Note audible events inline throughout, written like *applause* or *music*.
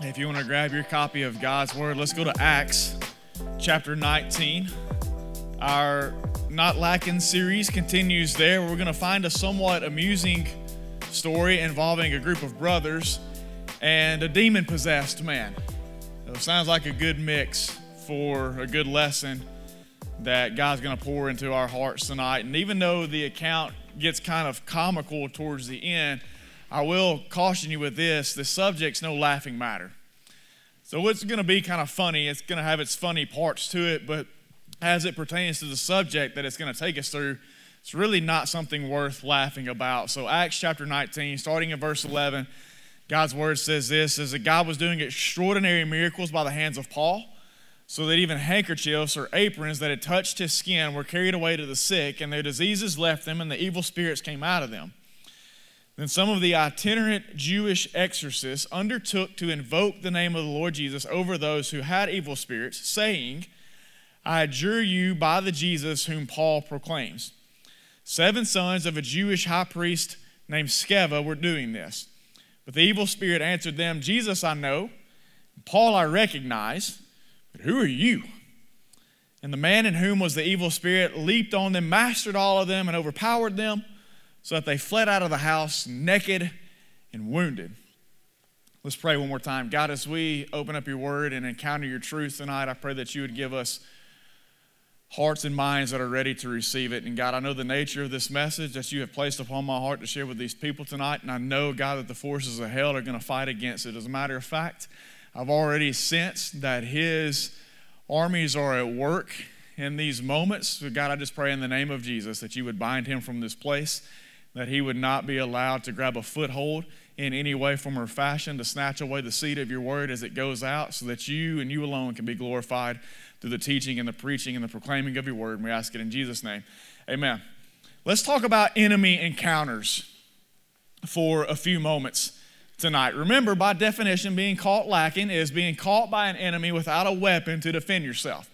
If you want to grab your copy of God's Word, let's go to Acts chapter 19. Our Not Lacking series continues there. We're going to find a somewhat amusing story involving a group of brothers and a demon possessed man. Sounds like a good mix for a good lesson that God's going to pour into our hearts tonight. And even though the account gets kind of comical towards the end, I will caution you with this the subject's no laughing matter. So it's going to be kind of funny. It's going to have its funny parts to it, but as it pertains to the subject that it's going to take us through, it's really not something worth laughing about. So, Acts chapter 19, starting in verse 11, God's word says this is that God was doing extraordinary miracles by the hands of Paul, so that even handkerchiefs or aprons that had touched his skin were carried away to the sick, and their diseases left them, and the evil spirits came out of them. Then some of the itinerant Jewish exorcists undertook to invoke the name of the Lord Jesus over those who had evil spirits, saying, I adjure you by the Jesus whom Paul proclaims. Seven sons of a Jewish high priest named Sceva were doing this. But the evil spirit answered them, Jesus I know, Paul I recognize, but who are you? And the man in whom was the evil spirit leaped on them, mastered all of them, and overpowered them so that they fled out of the house naked and wounded. Let's pray one more time. God, as we open up your word and encounter your truth tonight, I pray that you would give us hearts and minds that are ready to receive it. And God, I know the nature of this message that you have placed upon my heart to share with these people tonight. And I know, God, that the forces of hell are going to fight against it. As a matter of fact, I've already sensed that his armies are at work in these moments. So, God, I just pray in the name of Jesus that you would bind him from this place that he would not be allowed to grab a foothold in any way, form, or fashion to snatch away the seed of your word as it goes out, so that you and you alone can be glorified through the teaching and the preaching and the proclaiming of your word. And we ask it in Jesus' name. Amen. Let's talk about enemy encounters for a few moments tonight. Remember, by definition, being caught lacking is being caught by an enemy without a weapon to defend yourself.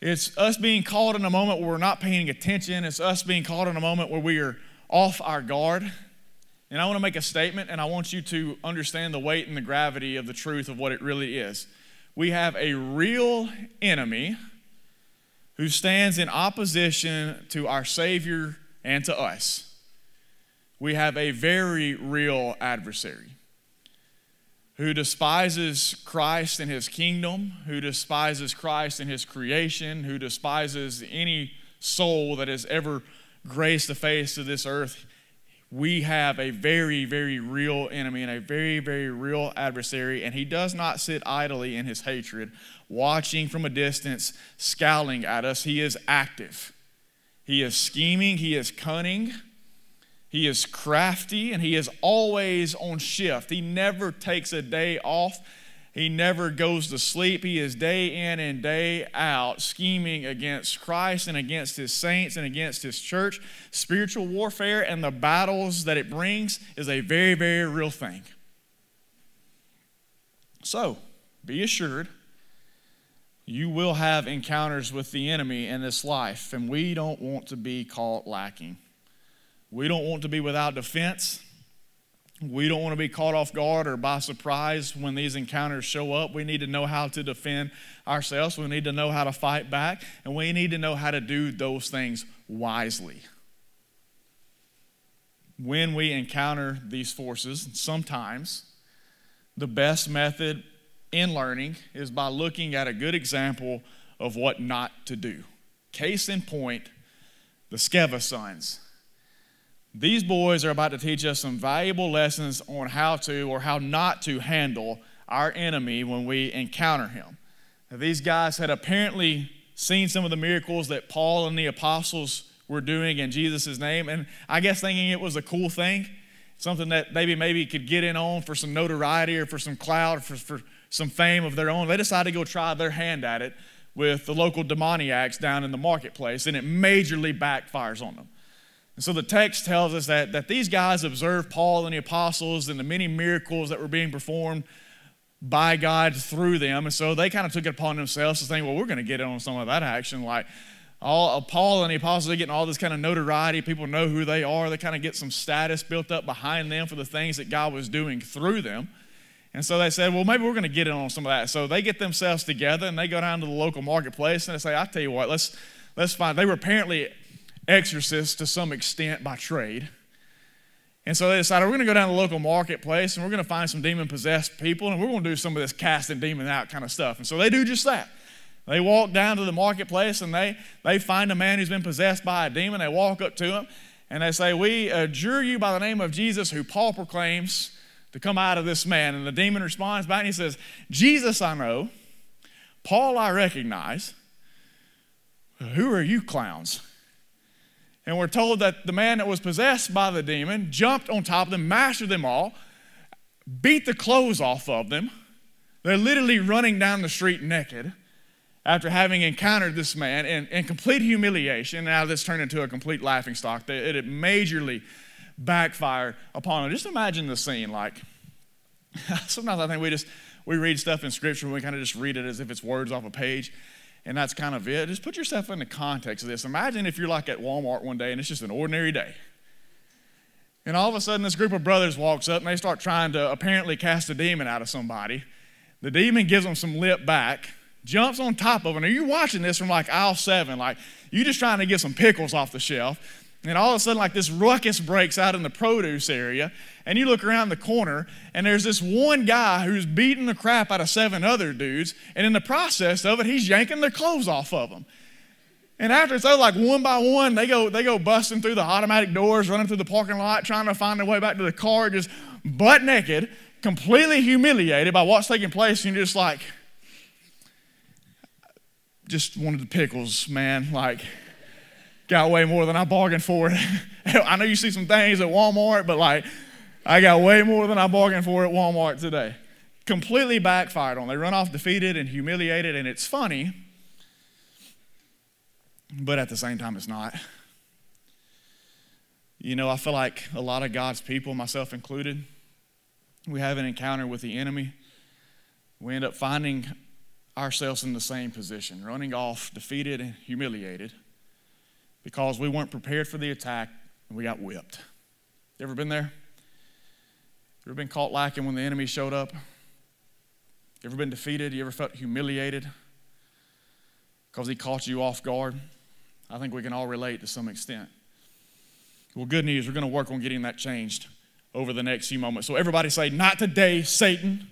It's us being caught in a moment where we're not paying attention. It's us being caught in a moment where we are off our guard. And I want to make a statement, and I want you to understand the weight and the gravity of the truth of what it really is. We have a real enemy who stands in opposition to our Savior and to us. We have a very real adversary who despises Christ and his kingdom, who despises Christ and his creation, who despises any soul that has ever grace the face of this earth, we have a very, very real enemy and a very, very real adversary, and he does not sit idly in his hatred, watching from a distance, scowling at us. He is active. He is scheming, he is cunning, he is crafty, and he is always on shift. He never takes a day off he never goes to sleep. He is day in and day out scheming against Christ and against his saints and against his church. Spiritual warfare and the battles that it brings is a very, very real thing. So, be assured you will have encounters with the enemy in this life, and we don't want to be caught lacking. We don't want to be without defense. We don't want to be caught off guard or by surprise when these encounters show up. We need to know how to defend ourselves. We need to know how to fight back, and we need to know how to do those things wisely. When we encounter these forces, sometimes the best method in learning is by looking at a good example of what not to do. Case in point, the Sceva sons. These boys are about to teach us some valuable lessons on how to or how not to handle our enemy when we encounter him. Now, these guys had apparently seen some of the miracles that Paul and the apostles were doing in Jesus' name, and I guess thinking it was a cool thing, something that maybe maybe could get in on for some notoriety or for some clout or for, for some fame of their own. They decided to go try their hand at it with the local demoniacs down in the marketplace, and it majorly backfires on them. And so the text tells us that, that these guys observed Paul and the apostles and the many miracles that were being performed by God through them. And so they kind of took it upon themselves to think, well, we're going to get in on some of that action. Like all, uh, Paul and the apostles are getting all this kind of notoriety. People know who they are. They kind of get some status built up behind them for the things that God was doing through them. And so they said, well, maybe we're going to get in on some of that. So they get themselves together and they go down to the local marketplace and they say, I tell you what, let's, let's find. They were apparently exorcists to some extent by trade. And so they decided we're going to go down to the local marketplace and we're going to find some demon possessed people and we're going to do some of this casting demon out kind of stuff. And so they do just that. They walk down to the marketplace and they, they find a man who's been possessed by a demon. They walk up to him and they say, We adjure you by the name of Jesus, who Paul proclaims to come out of this man. And the demon responds back and he says, Jesus I know, Paul I recognize. Who are you clowns? And we're told that the man that was possessed by the demon jumped on top of them, mastered them all, beat the clothes off of them. They're literally running down the street naked after having encountered this man in, in complete humiliation. Now this turned into a complete laughing stock. It had majorly backfired upon them. Just imagine the scene. Like, *laughs* sometimes I think we just, we read stuff in scripture and we kind of just read it as if it's words off a page. And that's kind of it. Just put yourself in the context of this. Imagine if you're like at Walmart one day and it's just an ordinary day. And all of a sudden, this group of brothers walks up and they start trying to apparently cast a demon out of somebody. The demon gives them some lip back, jumps on top of them. Are you watching this from like aisle seven? Like, you're just trying to get some pickles off the shelf. And all of a sudden, like this ruckus breaks out in the produce area. And you look around the corner, and there's this one guy who's beating the crap out of seven other dudes. And in the process of it, he's yanking their clothes off of them. And after it's over, like one by one, they go, they go busting through the automatic doors, running through the parking lot, trying to find their way back to the car, just butt naked, completely humiliated by what's taking place. And you're just like, just wanted the pickles, man. Like, got way more than I bargained for. *laughs* I know you see some things at Walmart, but like, I got way more than I bargained for at Walmart today. Completely backfired on. They run off defeated and humiliated, and it's funny, but at the same time, it's not. You know, I feel like a lot of God's people, myself included, we have an encounter with the enemy. We end up finding ourselves in the same position, running off defeated and humiliated because we weren't prepared for the attack and we got whipped. You ever been there? You ever been caught lacking when the enemy showed up? You ever been defeated? You ever felt humiliated because he caught you off guard? I think we can all relate to some extent. Well, good news, we're going to work on getting that changed over the next few moments. So, everybody say, Not today, Satan.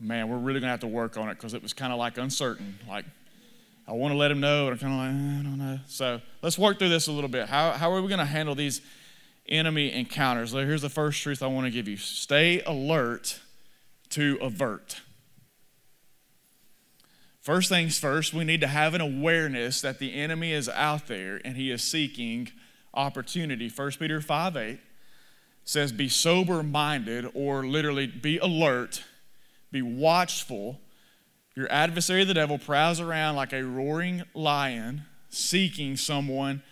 Man, we're really going to have to work on it because it was kind of like uncertain. Like, I want to let him know, but I'm kind of like, eh, I don't know. So let's work through this a little bit. How, how are we going to handle these enemy encounters? Here's the first truth I want to give you stay alert to avert. First things first, we need to have an awareness that the enemy is out there and he is seeking opportunity. 1 Peter 5 8 says, Be sober minded, or literally be alert, be watchful your adversary, the devil, prowls around like a roaring lion seeking someone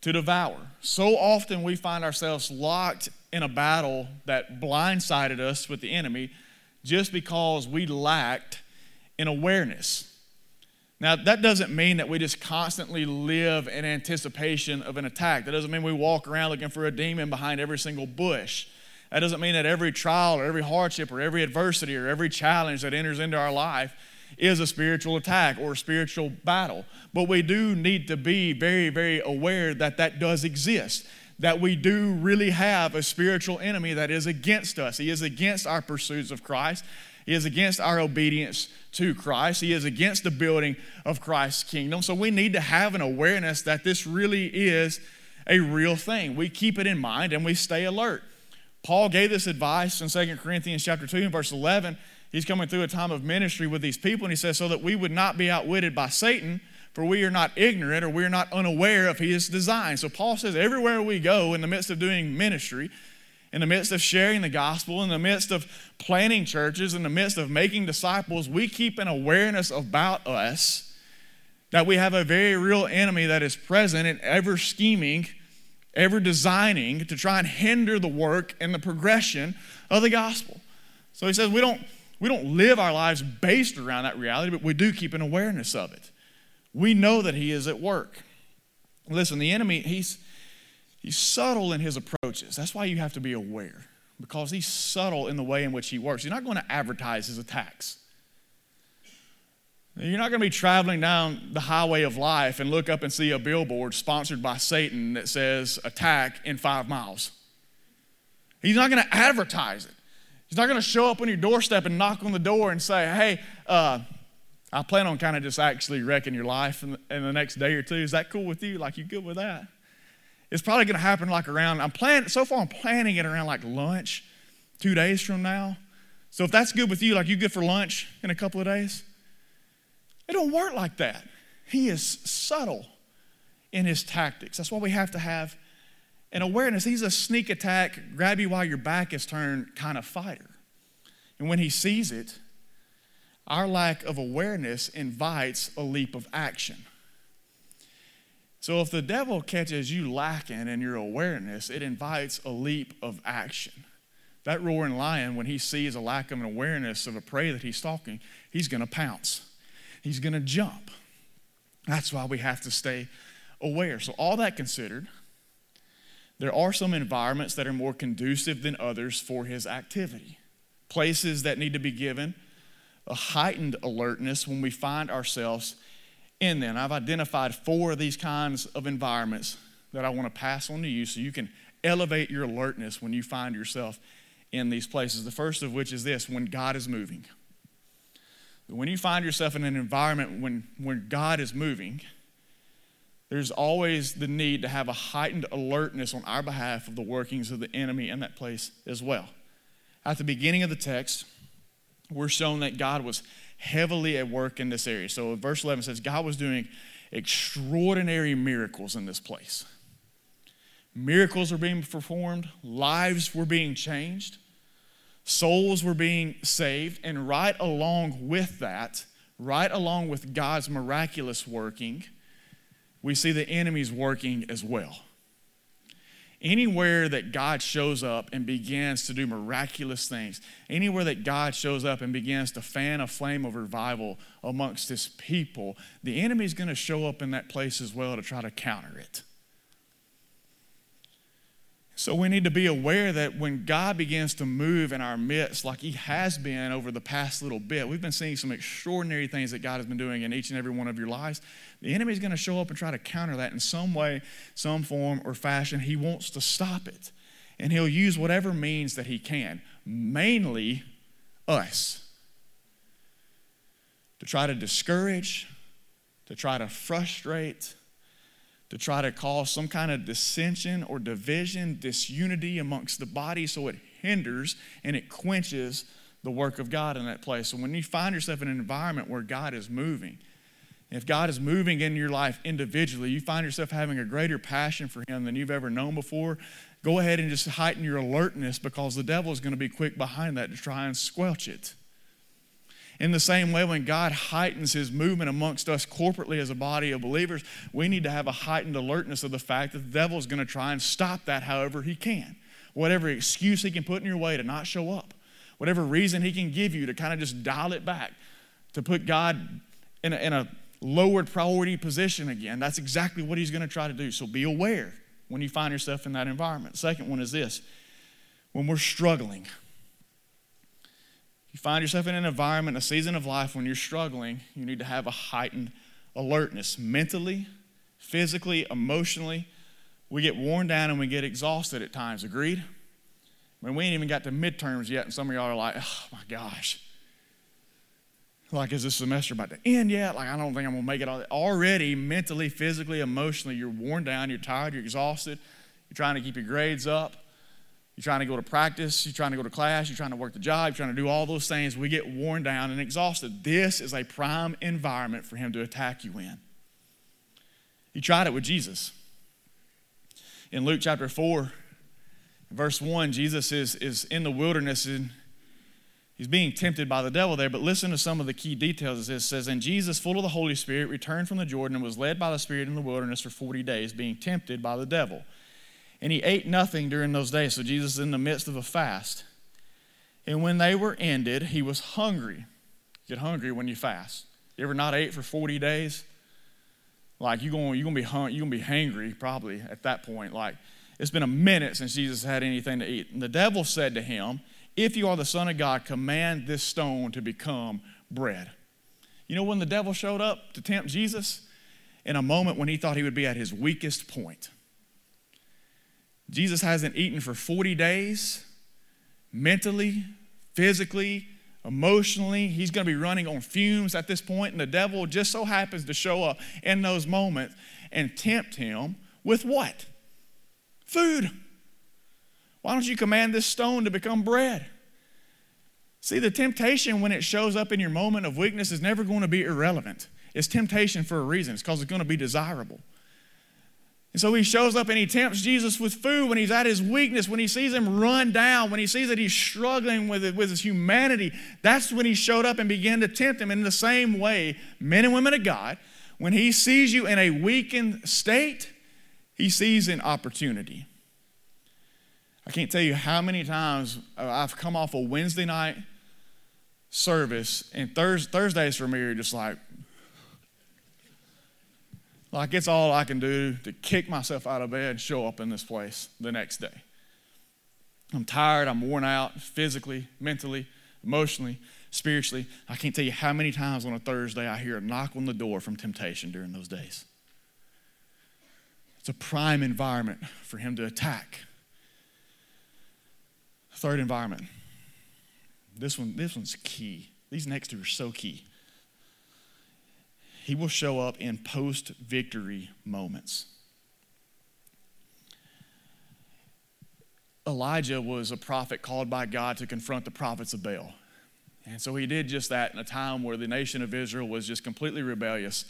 to devour. So often we find ourselves locked in a battle that blindsided us with the enemy just because we lacked in awareness. Now, that doesn't mean that we just constantly live in anticipation of an attack. That doesn't mean we walk around looking for a demon behind every single bush. That doesn't mean that every trial or every hardship or every adversity or every challenge that enters into our life is a spiritual attack or a spiritual battle. But we do need to be very, very aware that that does exist. That we do really have a spiritual enemy that is against us. He is against our pursuits of Christ. He is against our obedience to Christ. He is against the building of Christ's kingdom. So we need to have an awareness that this really is a real thing. We keep it in mind and we stay alert. Paul gave this advice in 2 Corinthians chapter 2 and verse 11. He's coming through a time of ministry with these people, and he says, So that we would not be outwitted by Satan, for we are not ignorant or we are not unaware of his design. So Paul says, everywhere we go in the midst of doing ministry, in the midst of sharing the gospel, in the midst of planting churches, in the midst of making disciples, we keep an awareness about us that we have a very real enemy that is present and ever scheming ever designing to try and hinder the work and the progression of the gospel. So he says we don't, we don't live our lives based around that reality, but we do keep an awareness of it. We know that he is at work. Listen, the enemy, he's, he's subtle in his approaches. That's why you have to be aware. because he's subtle in the way in which he works. He's not going to advertise his attacks. You're not going to be traveling down the highway of life and look up and see a billboard sponsored by Satan that says attack in five miles. He's not going to advertise it. He's not going to show up on your doorstep and knock on the door and say, hey, uh, I plan on kind of just actually wrecking your life in the, in the, next day or two. Is that cool with you? Like, you good with that? It's probably going to happen like around, I'm planning, so far I'm planning it around like lunch two days from now. So if that's good with you, like you good for lunch in a couple of days? It don't work like that. He is subtle in his tactics. That's why we have to have an awareness. He's a sneak attack, grab you while your back is turned kind of fighter. And when he sees it, our lack of awareness invites a leap of action. So if the devil catches you lacking in your awareness, it invites a leap of action. That roaring lion, when he sees a lack of an awareness of a prey that he's stalking, he's going to pounce he's going to jump. That's why we have to stay aware. So, all that considered, there are some environments that are more conducive than others for his activity. Places that need to be given a heightened alertness when we find ourselves in them. I've identified four of these kinds of environments that I want to pass on to you so you can elevate your alertness when you find yourself in these places. The first of which is this when God is moving. When you find yourself in an environment when, when God is moving, there's always the need to have a heightened alertness on our behalf of the workings of the enemy in that place as well. At the beginning of the text, we're shown that God was heavily at work in this area. So verse 11 says, God was doing extraordinary miracles in this place. Miracles were being performed, lives were being changed. Souls were being saved, and right along with that, right along with God's miraculous working, we see the enemy's working as well. Anywhere that God shows up and begins to do miraculous things, anywhere that God shows up and begins to fan a flame of revival amongst his people, the enemy's going to show up in that place as well to try to counter it. So we need to be aware that when God begins to move in our midst, like He has been over the past little bit, we've been seeing some extraordinary things that God has been doing in each and every one of your lives. The enemy is going to show up and try to counter that in some way, some form, or fashion. He wants to stop it. And He'll use whatever means that He can, mainly us, to try to discourage, to try to frustrate to try to cause some kind of dissension or division, disunity amongst the body so it hinders and it quenches the work of God in that place. So when you find yourself in an environment where God is moving, if God is moving in your life individually, you find yourself having a greater passion for Him than you've ever known before, go ahead and just heighten your alertness because the devil is going to be quick behind that to try and squelch it. In the same way, when God heightens his movement amongst us corporately as a body of believers, we need to have a heightened alertness of the fact that the devil is going to try and stop that however he can. Whatever excuse he can put in your way to not show up, whatever reason he can give you to kind of just dial it back, to put God in a, in a lowered priority position again. That's exactly what he's going to try to do. So be aware when you find yourself in that environment. Second one is this when we're struggling you find yourself in an environment, a season of life when you're struggling, you need to have a heightened alertness mentally, physically, emotionally. We get worn down and we get exhausted at times. Agreed? I mean, we ain't even got to midterms yet, and some of y'all are like, oh my gosh. Like, is this semester about to end yet? Like, I don't think I'm gonna make it all. Already, mentally, physically, emotionally, you're worn down, you're tired, you're exhausted, you're trying to keep your grades up. You're trying to go to practice, you're trying to go to class, you're trying to work the job, you're trying to do all those things. We get worn down and exhausted. This is a prime environment for him to attack you in. He tried it with Jesus. In Luke chapter 4, verse 1, Jesus is, is in the wilderness and he's being tempted by the devil there. But listen to some of the key details. It says, And Jesus, full of the Holy Spirit, returned from the Jordan and was led by the Spirit in the wilderness for 40 days, being tempted by the devil and he ate nothing during those days. So Jesus is in the midst of a fast. And when they were ended, he was hungry. You get hungry when you fast. You ever not ate for 40 days? Like you're going, you're to be hung, you're to be hangry probably at that point. Like It's been a minute since Jesus had anything to eat. And the devil said to him, If you are the Son of God, command this stone to become bread. You know when the devil showed up to tempt Jesus? In a moment when he thought he would be at his weakest point. Jesus hasn't eaten for 40 days, mentally, physically, emotionally. He's going to be running on fumes at this point, and the devil just so happens to show up in those moments and tempt him with what? Food. Why don't you command this stone to become bread? See, the temptation when it shows up in your moment of weakness is never going to be irrelevant. It's temptation for a reason, it's because it's going to be desirable. And so he shows up and he tempts Jesus with food when he's at his weakness, when he sees him run down, when he sees that he's struggling with, it, with his humanity. That's when he showed up and began to tempt him. in the same way, men and women of God, when he sees you in a weakened state, he sees an opportunity. I can't tell you how many times I've come off a Wednesday night service, and Thurs- Thursdays for me are just like, like it's all I can do to kick myself out of bed and show up in this place the next day. I'm tired, I'm worn out physically, mentally, emotionally, spiritually. I can't tell you how many times on a Thursday I hear a knock on the door from temptation during those days. It's a prime environment for him to attack. Third environment. This one, this one's key. These next two are so key he will show up in post victory moments. Elijah was a prophet called by God to confront the prophets of Baal. And so he did just that in a time where the nation of Israel was just completely rebellious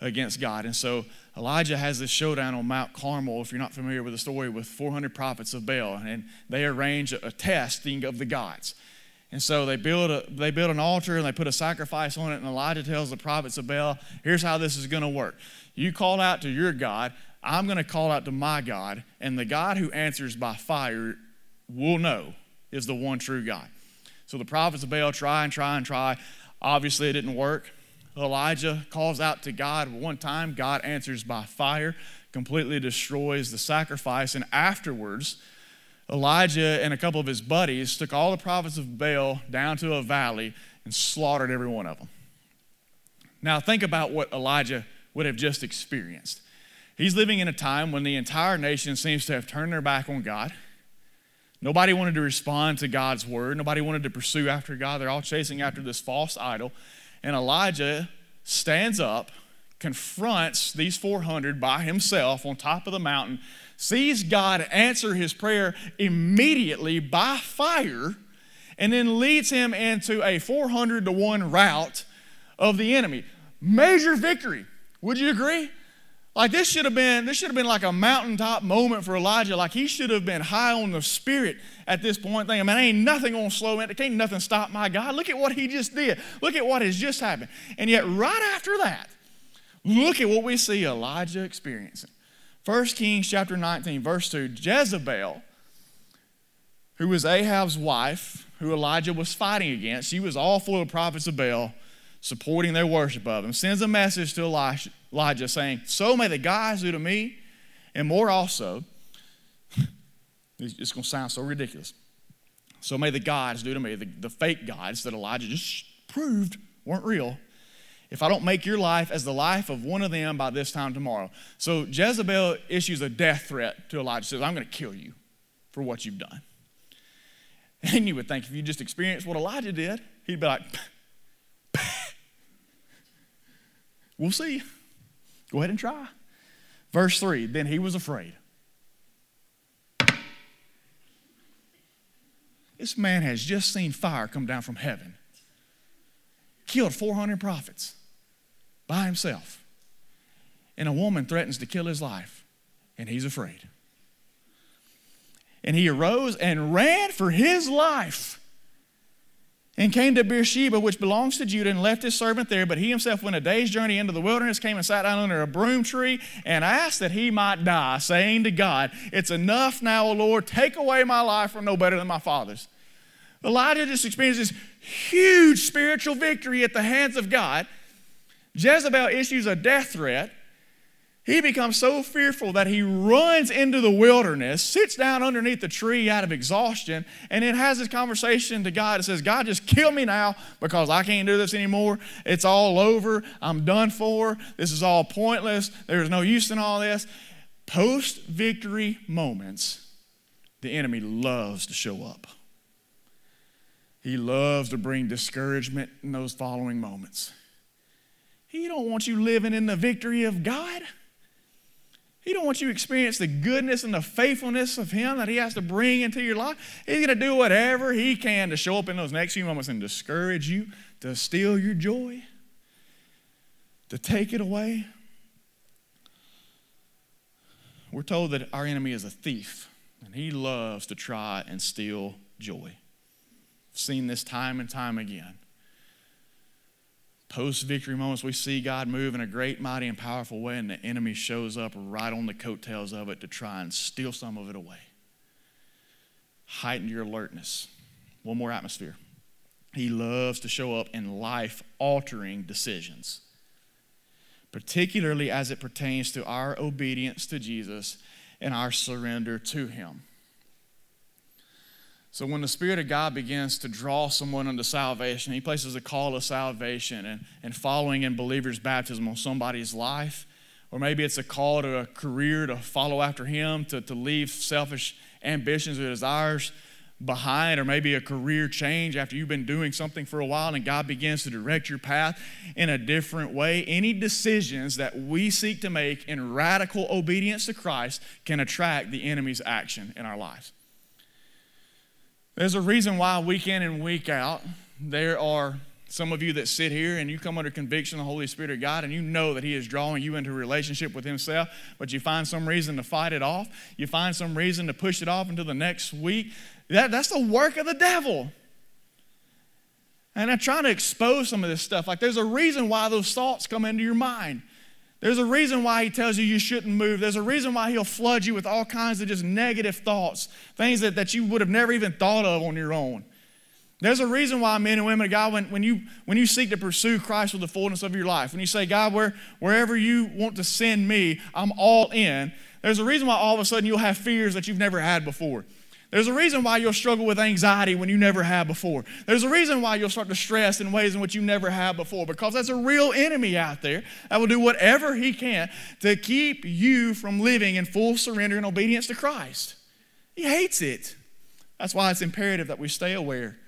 against God. And so Elijah has this showdown on Mount Carmel, if you're not familiar with the story, with 400 prophets of Baal. And they arrange a testing of the gods. And so they build, a, they build an altar and they put a sacrifice on it. And Elijah tells the prophets of Baal, here's how this is going to work. You call out to your God, I'm going to call out to my God, and the God who answers by fire will know is the one true God. So the prophets of Baal try and try and try. Obviously, it didn't work. Elijah calls out to God one time. God answers by fire, completely destroys the sacrifice, and afterwards, Elijah and a couple of his buddies took all the prophets of Baal down to a valley and slaughtered every one of them. Now, think about what Elijah would have just experienced. He's living in a time when the entire nation seems to have turned their back on God. Nobody wanted to respond to God's word. Nobody wanted to pursue after God. They're all chasing after this false idol. And Elijah stands up, confronts these 400 by himself on top of the mountain, sees God answer his prayer immediately by fire, and then leads him into a 400 to 1 rout of the enemy. Major victory. Would you agree? Like this should have been this should have been like a mountaintop moment for Elijah. Like he should have been high on the spirit at this point, thinking, man, ain't nothing gonna slow me. Can't nothing stop my God. Look at what he just did. Look at what has just happened. And yet, right after that, look at what we see Elijah experiencing. 1 Kings chapter 19, verse 2 Jezebel, who was Ahab's wife, who Elijah was fighting against, she was all full of prophets of Baal, supporting their worship of him, sends a message to Elijah, Elijah saying, So may the gods do to me, and more also. *laughs* it's going to sound so ridiculous. So may the gods do to me, the, the fake gods that Elijah just proved weren't real if I don't make your life as the life of one of them by this time tomorrow. So Jezebel issues a death threat to Elijah, says, I'm going to kill you for what you've done. And you would think if you just experienced what Elijah did, he'd be like, *laughs* we'll see. Go ahead and try. Verse 3 Then he was afraid. This man has just seen fire come down from heaven, killed 400 prophets by himself. And a woman threatens to kill his life, and he's afraid. And he arose and ran for his life and came to Beersheba, which belongs to Judah, and left his servant there. But he himself went a day's journey into the wilderness, came and sat down under a broom tree, and asked that he might die, saying to God, It's enough now, O Lord, take away my life, for no better than my father's. Elijah just experienced this huge spiritual victory at the hands of God. Jezebel issues a death threat. he becomes so fearful that he runs into the wilderness, sits down underneath the tree out of exhaustion, and then has this conversation to God and says, God, just kill me now because I can't do this anymore. It's all over. I'm done for. This is all pointless. There's no use in all this. Post victory moments, the enemy loves to show up. He loves to bring discouragement in those following moments. He don't want you living in the victory of God. He don't want you to experience the goodness and the faithfulness of Him that He has to bring into your life. He's going to do whatever He can to show up in those next few moments and discourage you, to steal your joy, to take it away. We're told that our enemy is a thief, and he loves to try and steal joy. I've seen this time and time again post victory moments, we see God move in a great, mighty, and powerful way, and the enemy shows up right on the coattails of it to try and steal some of it away. Heighten your alertness. One more atmosphere. He loves to show up in life altering decisions, particularly as it pertains to our obedience to Jesus and our surrender to Him. So when the Spirit of God begins to draw someone unto salvation, He places a call to salvation and, and following in believers' baptism on somebody's life. Or maybe it's a call to a career to follow after Him, to, to leave selfish ambitions or desires behind, or maybe a career change after you've been doing something for a while and God begins to direct your path in a different way. Any decisions that we seek to make in radical obedience to Christ can attract the enemy's action in our lives. There's a reason why week in and week out, there are some of you that sit here and you come under conviction of the Holy Spirit of God and you know that He is drawing you into a relationship with Himself, but you find some reason to fight it off. You find some reason to push it off until the next week. That, that's the work of the devil. And I'm trying to expose some of this stuff. Like, there's a reason why those thoughts come into your mind. There's a reason why he tells you you shouldn't move. There's a reason why he'll flood you with all kinds of just negative thoughts, things that, that you would have never even thought of on your own. There's a reason why men and women of God, when, when, you, when you seek to pursue Christ with the fullness of your life, when you say, God, where, wherever you want to send me, I'm all in, there's a reason why all of a sudden you'll have fears that you've never had before. There's a reason why you'll struggle with anxiety when you never have before. There's a reason why you'll start to stress in ways in which you never have before because that's a real enemy out there that will do whatever he can to keep you from living in full surrender and obedience to Christ. He hates it. That's why it's imperative that we stay aware.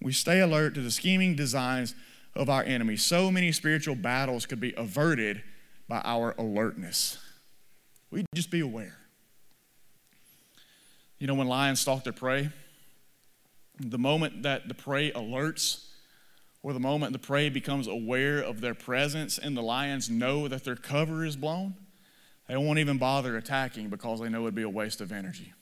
We stay alert to the scheming designs of our enemy. So many spiritual battles could be averted by our alertness. We just be aware. You know, when lions stalk their prey, the moment that the prey alerts, or the moment the prey becomes aware of their presence and the lions know that their cover is blown, they won't even bother attacking because they know it'd be a waste of energy.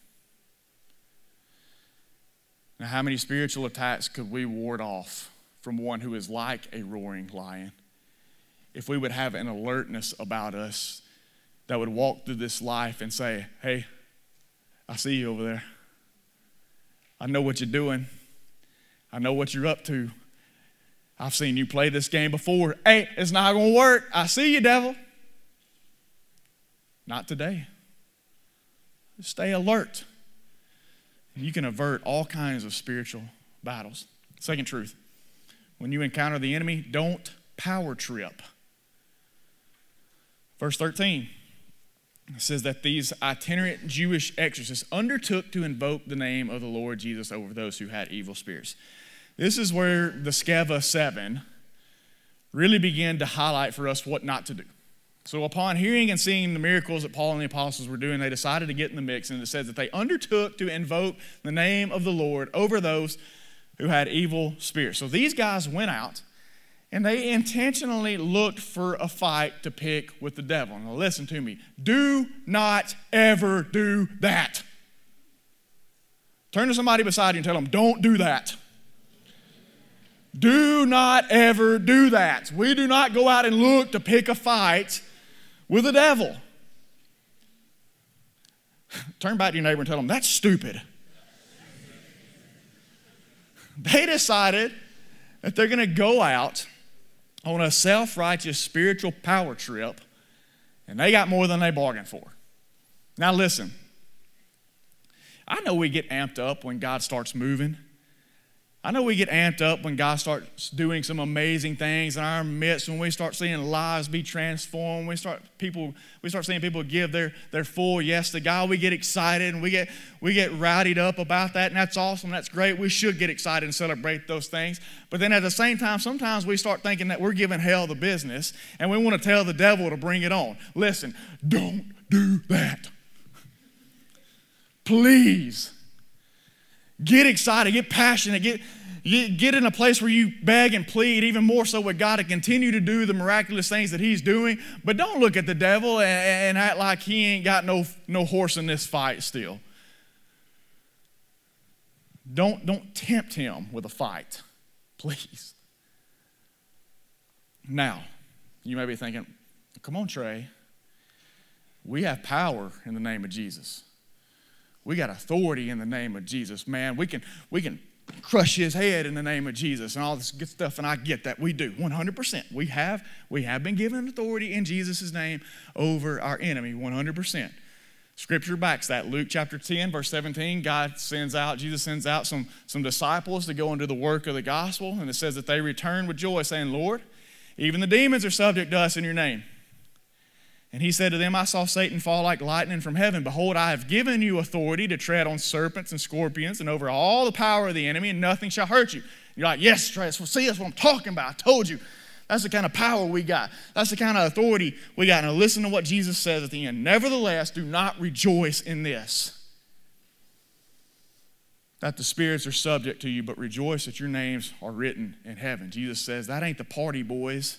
Now, how many spiritual attacks could we ward off from one who is like a roaring lion if we would have an alertness about us that would walk through this life and say, hey, I see you over there. I know what you're doing. I know what you're up to. I've seen you play this game before. Hey, it's not going to work. I see you, devil. Not today. Stay alert. You can avert all kinds of spiritual battles. Second truth when you encounter the enemy, don't power trip. Verse 13 it says that these itinerant Jewish exorcists undertook to invoke the name of the Lord Jesus over those who had evil spirits. This is where the Sceva 7 really began to highlight for us what not to do. So, upon hearing and seeing the miracles that Paul and the apostles were doing, they decided to get in the mix, and it says that they undertook to invoke the name of the Lord over those who had evil spirits. So, these guys went out and they intentionally looked for a fight to pick with the devil. Now, listen to me. Do not ever do that. Turn to somebody beside you and tell them, don't do that. Do not ever do that. We do not go out and look to pick a fight with the devil. *laughs* Turn back to your neighbor and tell them, that's stupid. They decided that they're going to go out on a self righteous spiritual power trip And they got more than they bargained for. Now, listen, I know we get amped up when God starts moving. I know we get amped up when God starts doing some amazing things in our midst, when we start seeing lives be transformed, we start people, we start seeing people give their, their full yes to God. We get excited and we get we get rowdied up about that, and that's awesome. That's great. We should get excited and celebrate those things. But then at the same time, sometimes we start thinking that we're giving hell the business and we want to tell the devil to bring it on. Listen, don't do that. Please Get excited, get passionate, get, get, in a place where you beg and plead even more so with God to continue to do the miraculous things that He's doing. But don't look at the devil and, and act like he ain't got no, no horse in this fight still. Don't, don't tempt him with a fight, *laughs* please. Now, you may be thinking, come on, Trey. We have power in the name of Jesus. We got authority in the name of Jesus, man. We can, we can crush his head in the name of Jesus and all this good stuff, and I get that. We do, 100%. We have, we have been given authority in Jesus' name over our enemy, 100%. Scripture backs that. Luke chapter 10, verse 17, God sends out, Jesus sends out some, some disciples to go into the work of the gospel, and it says that they return with joy, saying, Lord, even the demons are subject to us in your name. And he said to them, I saw Satan fall like lightning from heaven. Behold, I have given you authority to tread on serpents and scorpions and over all the power of the enemy, and nothing shall hurt you. You're like, yes, Trey, see, that's what I'm talking about. I told you. That's the kind of power we got. That's the kind of authority we got. Now listen to what Jesus says at the end. Nevertheless, do not rejoice in this. That the spirits are subject to you, but rejoice that your names are written in heaven. Jesus says, that ain't the party, boys.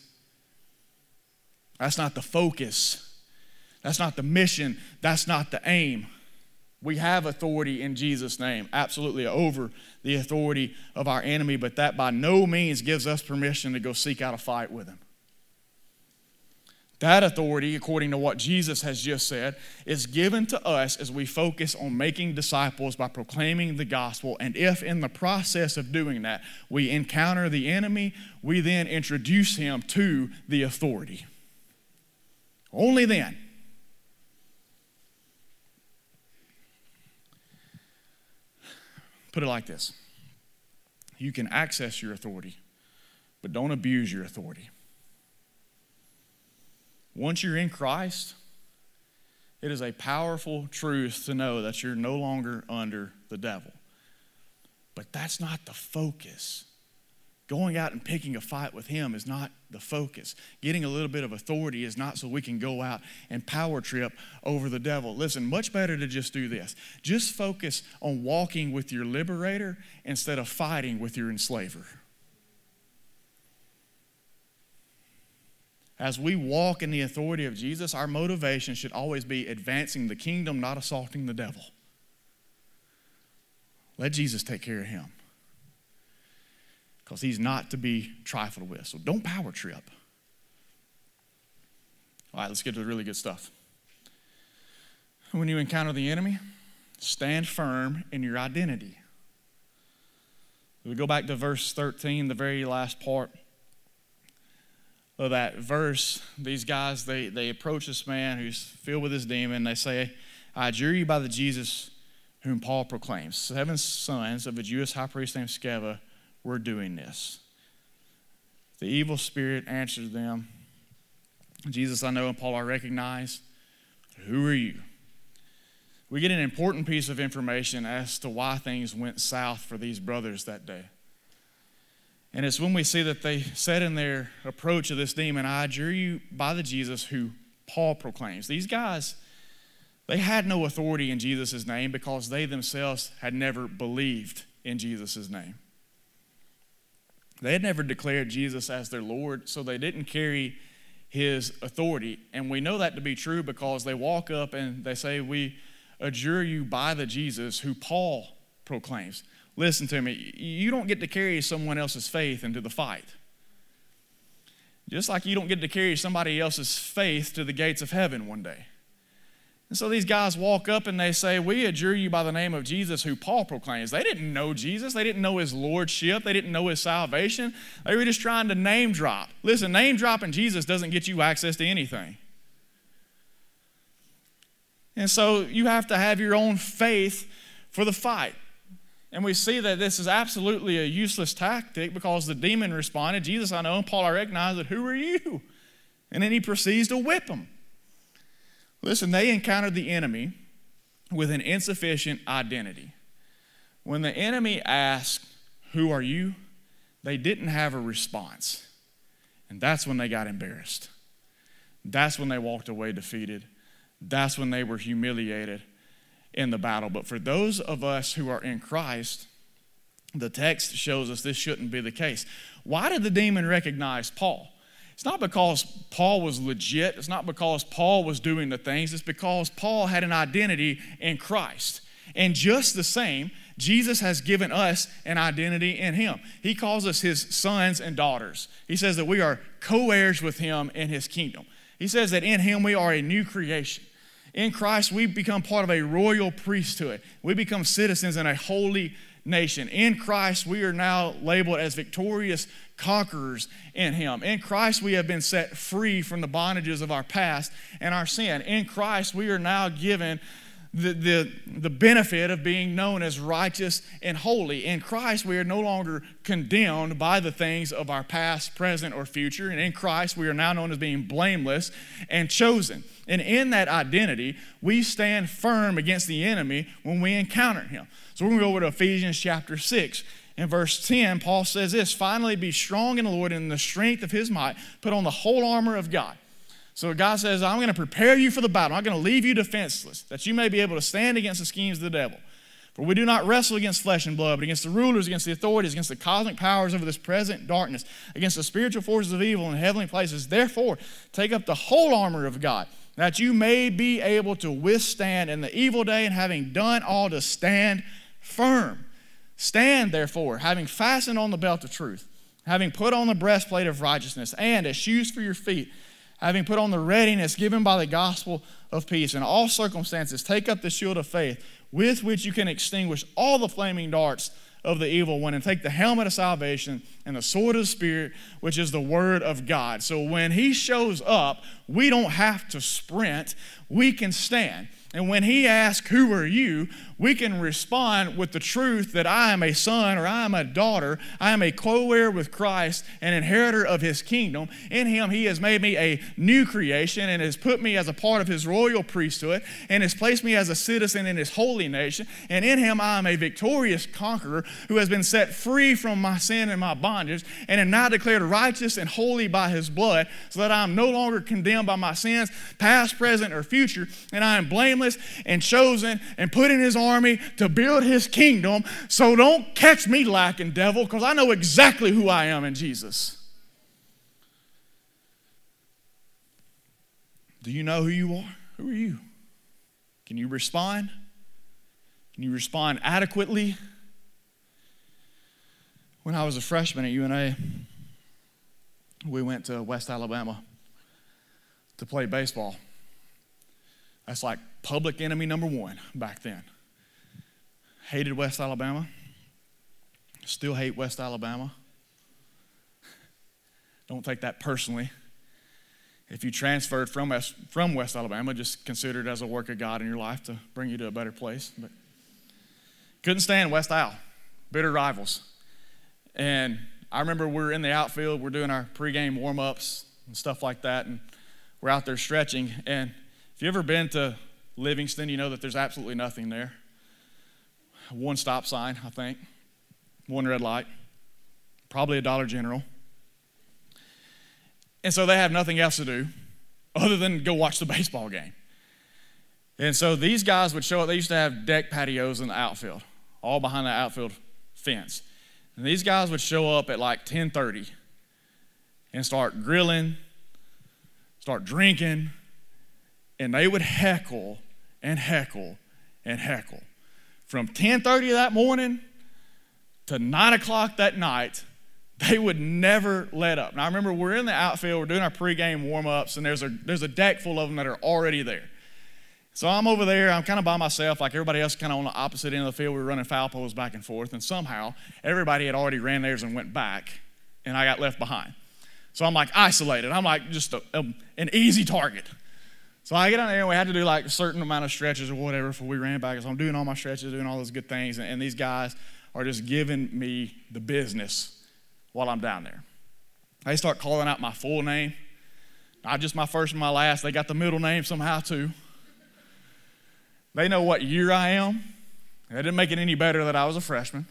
That's not the focus. That's not the mission. That's not the aim. We have authority in Jesus' name, absolutely over the authority of our enemy, but that by no means gives us permission to go seek out a fight with him. That authority, according to what Jesus has just said, is given to us as we focus on making disciples by proclaiming the gospel. And if in the process of doing that we encounter the enemy, we then introduce him to the authority. Only then. Put it like this you can access your authority, but don't abuse your authority. Once you're in Christ, it is a powerful truth to know that you're no longer under the devil. But that's not the focus. Going out and picking a fight with him is not the focus. Getting a little bit of authority is not so we can go out and power trip over the devil. Listen, much better to just do this. Just focus on walking with your liberator instead of fighting with your enslaver. As we walk in the authority of Jesus, our motivation should always be advancing the kingdom, not assaulting the devil. Let Jesus take care of him because he's not to be trifled with. So don't power trip. All right, let's get to the really good stuff. When you encounter the enemy, stand firm in your identity. We go back to verse 13, the very last part of that verse. These guys, they, they approach this man who's filled with this demon. They say, I adjure you by the Jesus whom Paul proclaims. Seven sons of a Jewish high priest named Sceva we're doing this. The evil spirit answered them, Jesus, I know, and Paul, I recognize. Who are you? We get an important piece of information as to why things went south for these brothers that day. And it's when we see that they said in their approach of this demon, I adjure you by the Jesus who Paul proclaims. These guys, they had no authority in Jesus' name because they themselves had never believed in Jesus' name. They had never declared Jesus as their Lord, so they didn't carry his authority. And we know that to be true because they walk up and they say, We adjure you by the Jesus who Paul proclaims. Listen to me, you don't get to carry someone else's faith into the fight. Just like you don't get to carry somebody else's faith to the gates of heaven one day. And so these guys walk up and they say, We adjure you by the name of Jesus, who Paul proclaims. They didn't know Jesus. They didn't know his lordship. They didn't know his salvation. They were just trying to name drop. Listen, name dropping Jesus doesn't get you access to anything. And so you have to have your own faith for the fight. And we see that this is absolutely a useless tactic because the demon responded, Jesus, I know, and Paul, I recognize it. Who are you? And then he proceeds to whip him. Listen, they encountered the enemy with an insufficient identity. When the enemy asked, Who are you? they didn't have a response. And that's when they got embarrassed. That's when they walked away defeated. That's when they were humiliated in the battle. But for those of us who are in Christ, the text shows us this shouldn't be the case. Why did the demon recognize Paul? It's not because Paul was legit. It's not because Paul was doing the things. It's because Paul had an identity in Christ. And just the same, Jesus has given us an identity in him. He calls us his sons and daughters. He says that we are co heirs with him in his kingdom. He says that in him we are a new creation. In Christ, we become part of a royal priesthood. We become citizens in a holy nation. In Christ, we are now labeled as victorious conquerors in Him. In Christ, we have been set free from the bondages of our past and our sin. In Christ, we are now given the, the, the benefit of being known as righteous and holy. In Christ, we are no longer condemned by the things of our past, present, or future. And in Christ, we are now known as being blameless and chosen. And in that identity, we stand firm against the enemy when we encounter him. So we're going to go over to Ephesians chapter 6. In verse 10, Paul says this Finally, be strong in the Lord and in the strength of his might. Put on the whole armor of God so God says, I'm going to prepare you for the battle. I'm going to leave you defenseless, that you may be able to stand against the schemes of the devil. For we do not wrestle against flesh and blood, but against the rulers, against the authorities, against the cosmic powers over this present darkness, against the spiritual forces of evil in heavenly places. Therefore, take up the whole armor of God, that you may be able to withstand in the evil day, and having done all to stand firm. Stand, therefore, having fastened on the belt of truth, having put on the breastplate of righteousness, and as shoes for your feet, having put on the readiness given by the gospel of peace. In all circumstances, take up the shield of faith with which you can extinguish all the flaming darts of the evil one, and take the helmet of salvation and the sword of the Spirit, which is the word of God. So when he shows up, we don't have to sprint, we can stand. And when he asks, Who are you? we can respond with the truth that I am a son or I am a daughter. I am a co heir with Christ, an inheritor of his kingdom. In him, he has made me a new creation and has put me as a part of his royal priesthood and has placed me as a citizen in his holy nation. And in him, I am a victorious conqueror who has been set free from my sin and my bondage and am now declared righteous and holy by his blood so that I am no longer condemned by my sins, past, present, or future. And I am blameless and chosen and put in his army to build his kingdom. So don't catch me lacking, devil, because I know exactly who I am in Jesus. Do you know who you are? Who are you? Can you respond? Can you respond adequately? When I was a freshman at UNA, we went to West Alabama to play baseball. That's like public enemy number one back then hated West Alabama, still hate West Alabama. Don't take that personally. If you transferred from West, from West Alabama, just consider it as a work of God in your life to bring you to a better place. But couldn't stand West Al, bitter rivals. And I remember we are in the outfield, we're doing our pregame warm ups and stuff like that, and we're out there stretching. And if you've ever been to Livingston, you know that there's absolutely nothing there one stop sign, I think, one red light, probably a Dollar General. And so they have nothing else to do other than go watch the *laughs* baseball game. And so these guys would show up. They used to have deck patios in the outfield, all behind the outfield fence. And these guys would show up at like 10:30 and start grilling, start drinking, and they would heckle and heckle and heckle from 10:30 that morning to 9 o'clock that night, they would never let up. Now I remember we're in the outfield, we're doing our pregame warm-ups, and there's a there's a deck full of them that are already there. So I'm over there, I'm kind of by myself, like everybody else, kind of on the opposite end of the field. We were running foul poles back and forth, and somehow everybody had already ran theirs and went back, and I got left behind. So I'm like isolated. I'm like just a, a, an easy target. So I get on there and we had to do like a certain amount of stretches or whatever before we ran back. So I'm doing all my stretches, doing all those good things, and, and these guys are just giving me the business while I'm down there. They start calling out my full name, not just my first and my last. They got the middle name somehow too. They know what year I am. That didn't make it any better that I was a freshman.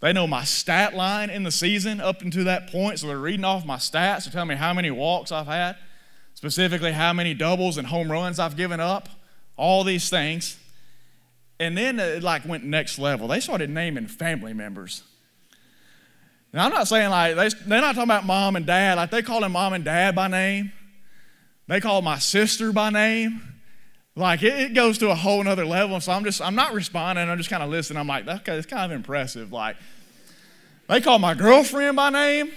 They know my stat line in the season up until that point, so they're reading off my stats. They're telling me how many walks I've had, specifically how many doubles and home runs I've given up, all these things. And then it like went next level. They started naming family members. Now I'm not saying like they, they're not talking about mom and dad. Like they call him mom and dad by name. They call my sister by name. Like it, it goes to a whole nother level. So I'm just I'm not responding. I'm just kind of listening. I'm like, okay, it's kind of impressive. Like they call my girlfriend by name.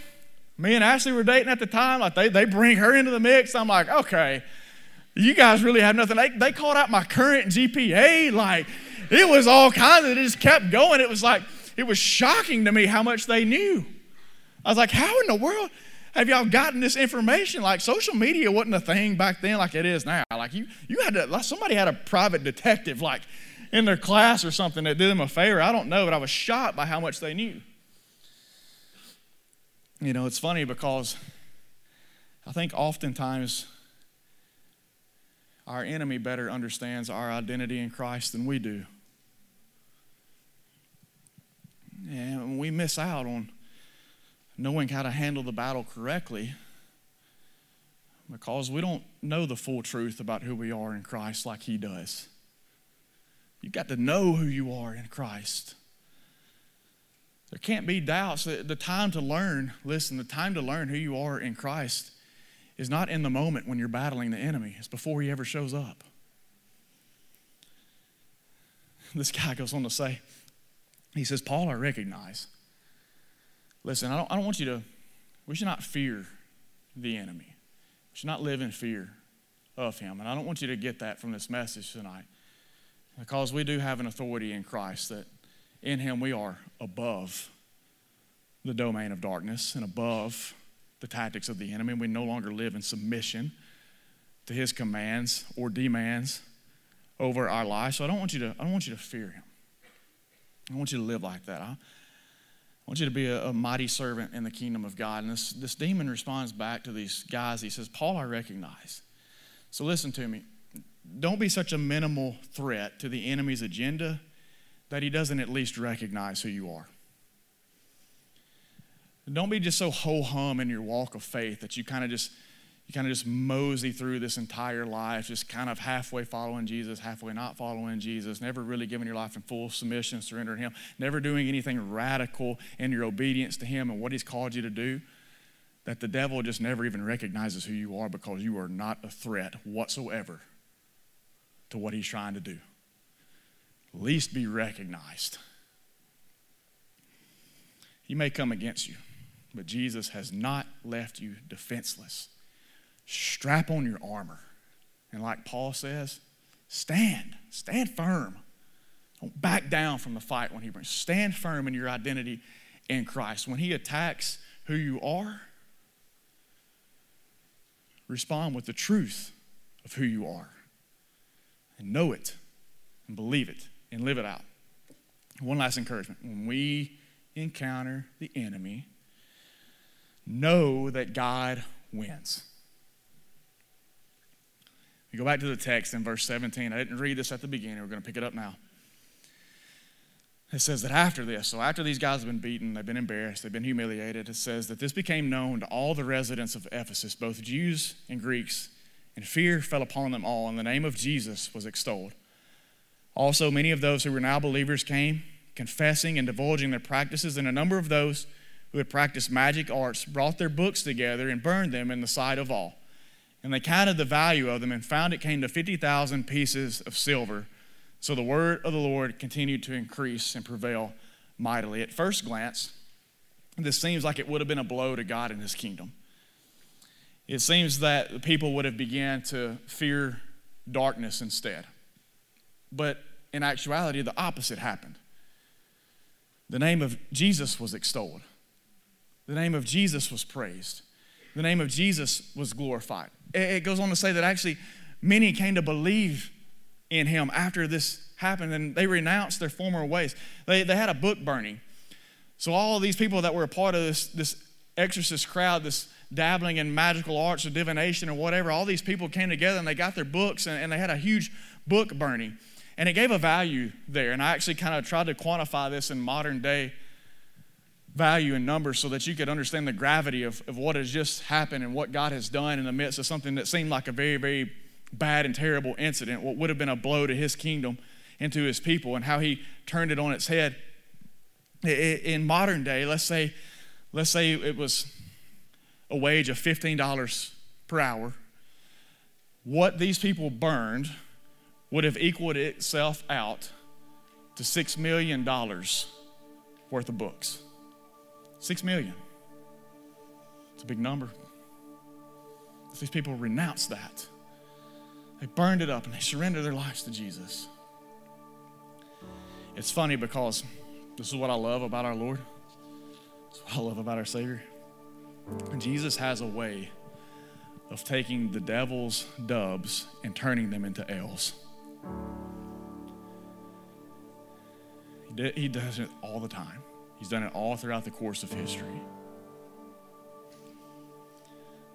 Me and Ashley were dating at the time. Like they, they bring her into the mix. I'm like, okay, you guys really have nothing. They, they called out my current GPA. Like it was all kinds of, it just kept going. It was like, it was shocking to me how much they knew. I was like, how in the world have y'all gotten this information? Like social media wasn't a thing back then like it is now. Like you, you had to, like somebody had a private detective like in their class or something that did them a favor. I don't know, but I was shocked by how much they knew. You know, it's funny because I think oftentimes our enemy better understands our identity in Christ than we do. And we miss out on knowing how to handle the battle correctly because we don't know the full truth about who we are in Christ like He does. You've got to know who you are in Christ. There can't be doubts. The time to learn, listen, the time to learn who you are in Christ is not in the moment when you're battling the enemy, it's before he ever shows up. *laughs* This guy goes on to say, he says, Paul, I recognize. Listen, I don't, I don't want you to, we should not fear the enemy. We should not live in fear of him. And I don't want you to get that from this message tonight. Because we do have an authority in Christ that in him we are above the domain of darkness and above the tactics of the enemy. We no longer live in submission to his commands or demands over our lives. So I don't want you to, I don't want you to fear him. I want you to live like that. I want you to be a, a, mighty servant in the kingdom of God. And this, this demon responds back to these guys. He says, Paul, I recognize. So listen to me. Don't be such a minimal threat to the enemy's agenda that he doesn't at least recognize who you are. Don't be just so ho hum in your walk of faith that you kind of just you kind of just mosey through this entire life, just kind of halfway following Jesus, halfway not following Jesus, never really giving your life in full submission, surrender to Him, never doing anything radical in your obedience to Him and what He's called you to do, that the devil just never even recognizes who you are because you are not a threat whatsoever to what He's trying to do. Least be recognized. He may come against you, but Jesus has not left you defenseless strap on your armor. And like Paul says, stand, stand firm. Don't back down from the fight when he brings. Stand firm in your identity in Christ. When he attacks who you are, respond with the truth of who you are. And know it and believe it and live it out. One last encouragement. When we encounter the enemy, know that God wins. You go back to the text in verse 17. I didn't read this at the beginning. We're going to pick it up now. It says that after this, so after these guys have been beaten, they've been embarrassed, they've been humiliated, it says that this became known to all the residents of Ephesus, both Jews and Greeks, and fear fell upon them all, and the name of Jesus was extolled. Also, many of those who were now believers came, confessing and divulging their practices, and a number of those who had practiced magic arts brought their books together and burned them in the sight of all. And they counted the value of them and found it came to 50,000 pieces of silver. So the word of the Lord continued to increase and prevail mightily. At first glance, this seems like it would have been a blow to God and his kingdom. It seems that the people would have began to fear darkness instead. But in actuality, the opposite happened. The name of Jesus was extolled. The name of Jesus was praised. The name of Jesus was glorified it goes on to say that actually many came to believe in him after this happened and they renounced their former ways. They, they had a book burning. So all these people that were a part of this, this exorcist crowd, this dabbling in magical arts or divination or whatever, all these people came together and they got their books and, and they had a huge book burning. And it gave a value there. And I actually kind of tried to quantify this in modern day value in numbers so that you could understand the gravity of, of what has just happened and what God has done in the midst of something that seemed like a very, very bad and terrible incident, what would have been a blow to his kingdom and to his people, and how he turned it on its head. In modern day, let's say, let's say it was a wage of $15 per hour. What these people burned would have equaled itself out to $6 million worth of books. Six million. It's a big number. These people renounced that. They burned it up and they surrendered their lives to Jesus. It's funny because this is what I love about our Lord. This is what I love about our Savior. Jesus has a way of taking the devil's dubs and turning them into L's. He does it all the time. He's done it all throughout the course of history.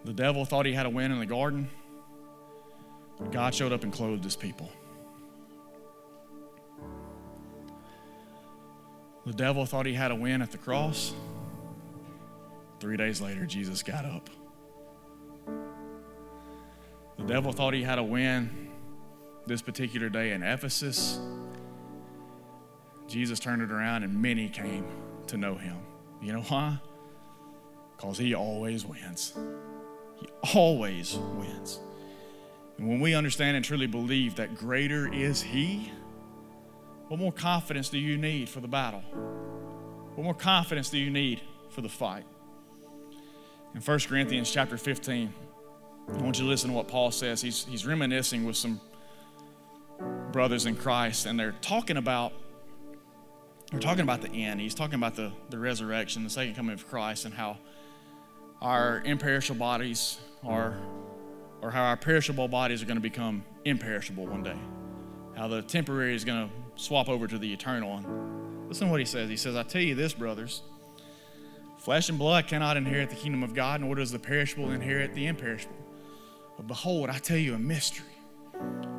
The devil thought he had a win in the garden. God showed up and clothed his people. The devil thought he had a win at the cross. Three days later, Jesus got up. The devil thought he had a win this particular day in Ephesus. Jesus turned it around and many came to know him. You know why? Because he always wins. He always wins. And when we understand and truly believe that greater is he, what more confidence do you need for the battle? What more confidence do you need for the fight? In 1 Corinthians chapter 15, I want you to listen to what Paul says. He's, he's reminiscing with some brothers in Christ, and they're talking about we're talking about the end. He's talking about the, the resurrection, the second coming of Christ, and how our imperishable bodies are, or how our perishable bodies are going to become imperishable one day. How the temporary is going to swap over to the eternal. And listen to what he says. He says, I tell you this, brothers flesh and blood cannot inherit the kingdom of God, nor does the perishable inherit the imperishable. But behold, I tell you a mystery.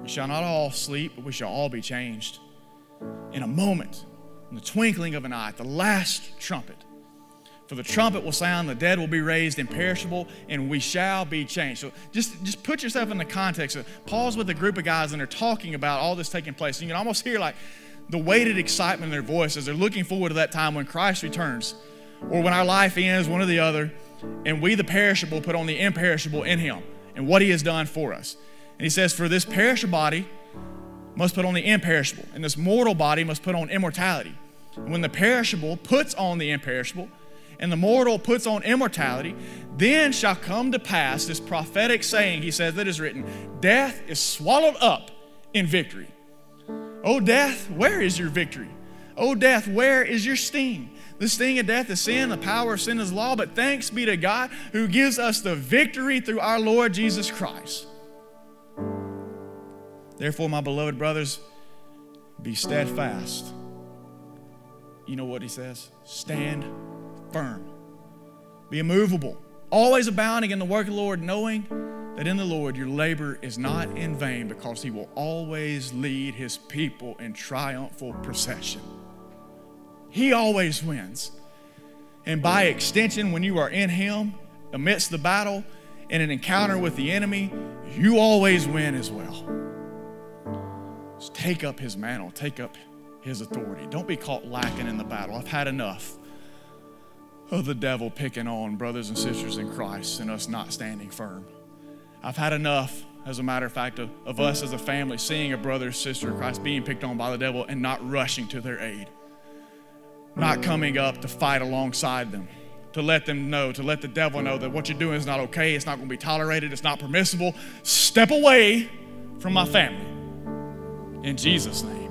We shall not all sleep, but we shall all be changed. In a moment, in the twinkling of an eye, the last trumpet. For the trumpet will sound, the dead will be raised imperishable, and we shall be changed. So just, just put yourself in the context of Paul's with a group of guys and they're talking about all this taking place. And you can almost hear like the weighted excitement in their voices. They're looking forward to that time when Christ returns or when our life ends, one or the other, and we, the perishable, put on the imperishable in him and what he has done for us. And he says, For this perishable body, must put on the imperishable, and this mortal body must put on immortality. And when the perishable puts on the imperishable, and the mortal puts on immortality, then shall come to pass this prophetic saying, he says, that is written Death is swallowed up in victory. O death, where is your victory? O death, where is your sting? The sting of death is sin, the power of sin is law, but thanks be to God who gives us the victory through our Lord Jesus Christ. Therefore, my beloved brothers, be steadfast. You know what he says? Stand firm. Be immovable, always abounding in the work of the Lord, knowing that in the Lord your labor is not in vain because he will always lead his people in triumphal procession. He always wins. And by extension, when you are in him, amidst the battle, in an encounter with the enemy, you always win as well. Take up his mantle, take up his authority. Don't be caught lacking in the battle. I've had enough of the devil picking on brothers and sisters in Christ and us not standing firm. I've had enough, as a matter of fact, of, of us as a family seeing a brother or sister in Christ being picked on by the devil and not rushing to their aid, not coming up to fight alongside them to let them know, to let the devil know that what you're doing is not okay, it's not going to be tolerated, it's not permissible. Step away from my family in Jesus' name.